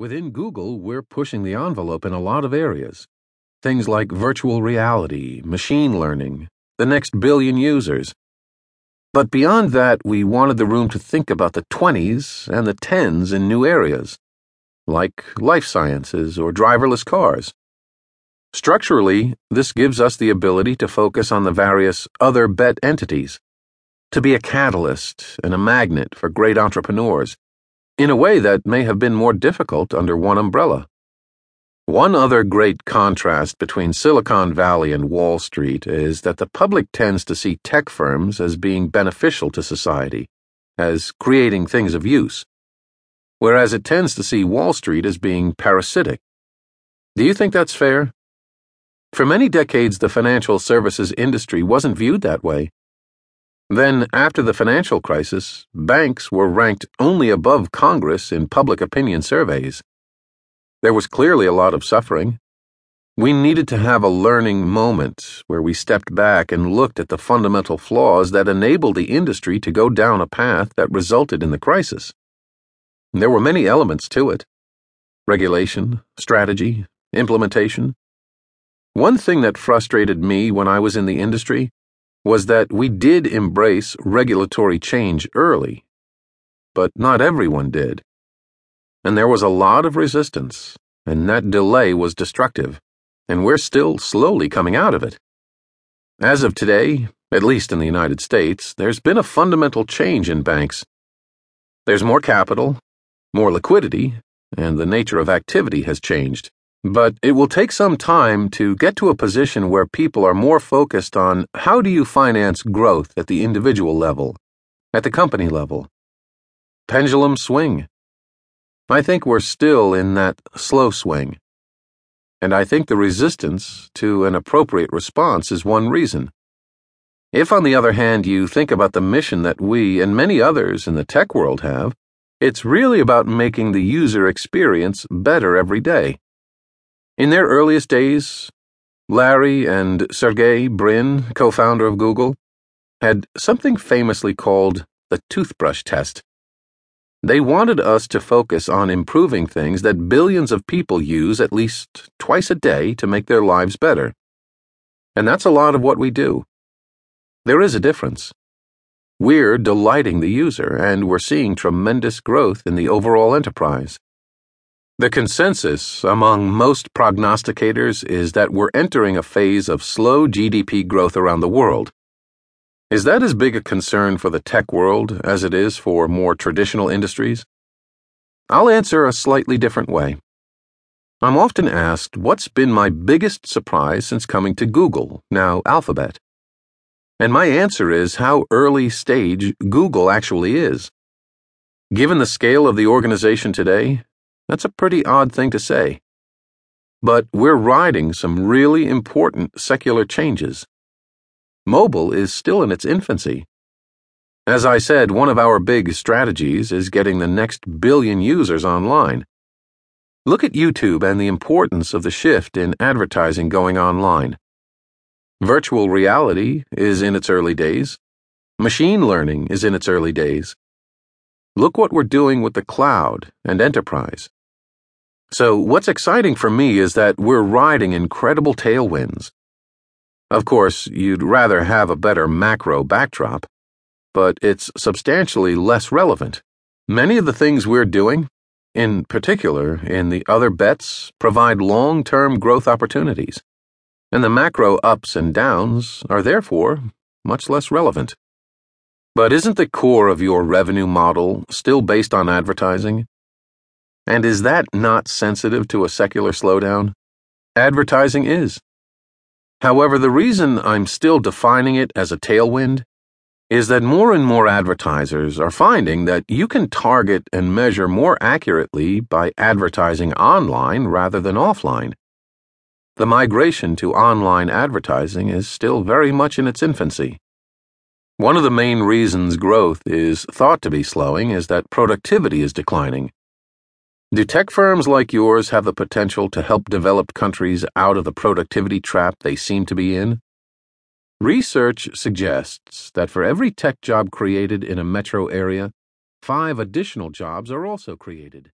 Within Google, we're pushing the envelope in a lot of areas. Things like virtual reality, machine learning, the next billion users. But beyond that, we wanted the room to think about the 20s and the 10s in new areas, like life sciences or driverless cars. Structurally, this gives us the ability to focus on the various other bet entities, to be a catalyst and a magnet for great entrepreneurs in a way that may have been more difficult under one umbrella. One other great contrast between Silicon Valley and Wall Street is that the public tends to see tech firms as being beneficial to society, as creating things of use, whereas it tends to see Wall Street as being parasitic. Do you think that's fair? For many decades, the financial services industry wasn't viewed that way. Then, after the financial crisis, banks were ranked only above Congress in public opinion surveys. There was clearly a lot of suffering. We needed to have a learning moment where we stepped back and looked at the fundamental flaws that enabled the industry to go down a path that resulted in the crisis. There were many elements to it regulation, strategy, implementation. One thing that frustrated me when I was in the industry was that we did embrace regulatory change early, but not everyone did. And there was a lot of resistance, and that delay was destructive, and we're still slowly coming out of it. As of today, at least in the United States, there's been a fundamental change in banks. There's more capital, more liquidity, and the nature of activity has changed. But it will take some time to get to a position where people are more focused on how do you finance growth at the individual level, at the company level. Pendulum swing. I think we're still in that slow swing. And I think the resistance to an appropriate response is one reason. If, on the other hand, you think about the mission that we and many others in the tech world have, it's really about making the user experience better every day. In their earliest days, Larry and Sergey Brin, co founder of Google, had something famously called the toothbrush test. They wanted us to focus on improving things that billions of people use at least twice a day to make their lives better. And that's a lot of what we do. There is a difference. We're delighting the user, and we're seeing tremendous growth in the overall enterprise. The consensus among most prognosticators is that we're entering a phase of slow GDP growth around the world. Is that as big a concern for the tech world as it is for more traditional industries? I'll answer a slightly different way. I'm often asked what's been my biggest surprise since coming to Google, now Alphabet. And my answer is how early stage Google actually is. Given the scale of the organization today, that's a pretty odd thing to say. But we're riding some really important secular changes. Mobile is still in its infancy. As I said, one of our big strategies is getting the next billion users online. Look at YouTube and the importance of the shift in advertising going online. Virtual reality is in its early days. Machine learning is in its early days. Look what we're doing with the cloud and enterprise. So, what's exciting for me is that we're riding incredible tailwinds. Of course, you'd rather have a better macro backdrop, but it's substantially less relevant. Many of the things we're doing, in particular in the other bets, provide long term growth opportunities, and the macro ups and downs are therefore much less relevant. But isn't the core of your revenue model still based on advertising? And is that not sensitive to a secular slowdown? Advertising is. However, the reason I'm still defining it as a tailwind is that more and more advertisers are finding that you can target and measure more accurately by advertising online rather than offline. The migration to online advertising is still very much in its infancy. One of the main reasons growth is thought to be slowing is that productivity is declining do tech firms like yours have the potential to help developed countries out of the productivity trap they seem to be in? Research suggests that for every tech job created in a metro area, five additional jobs are also created.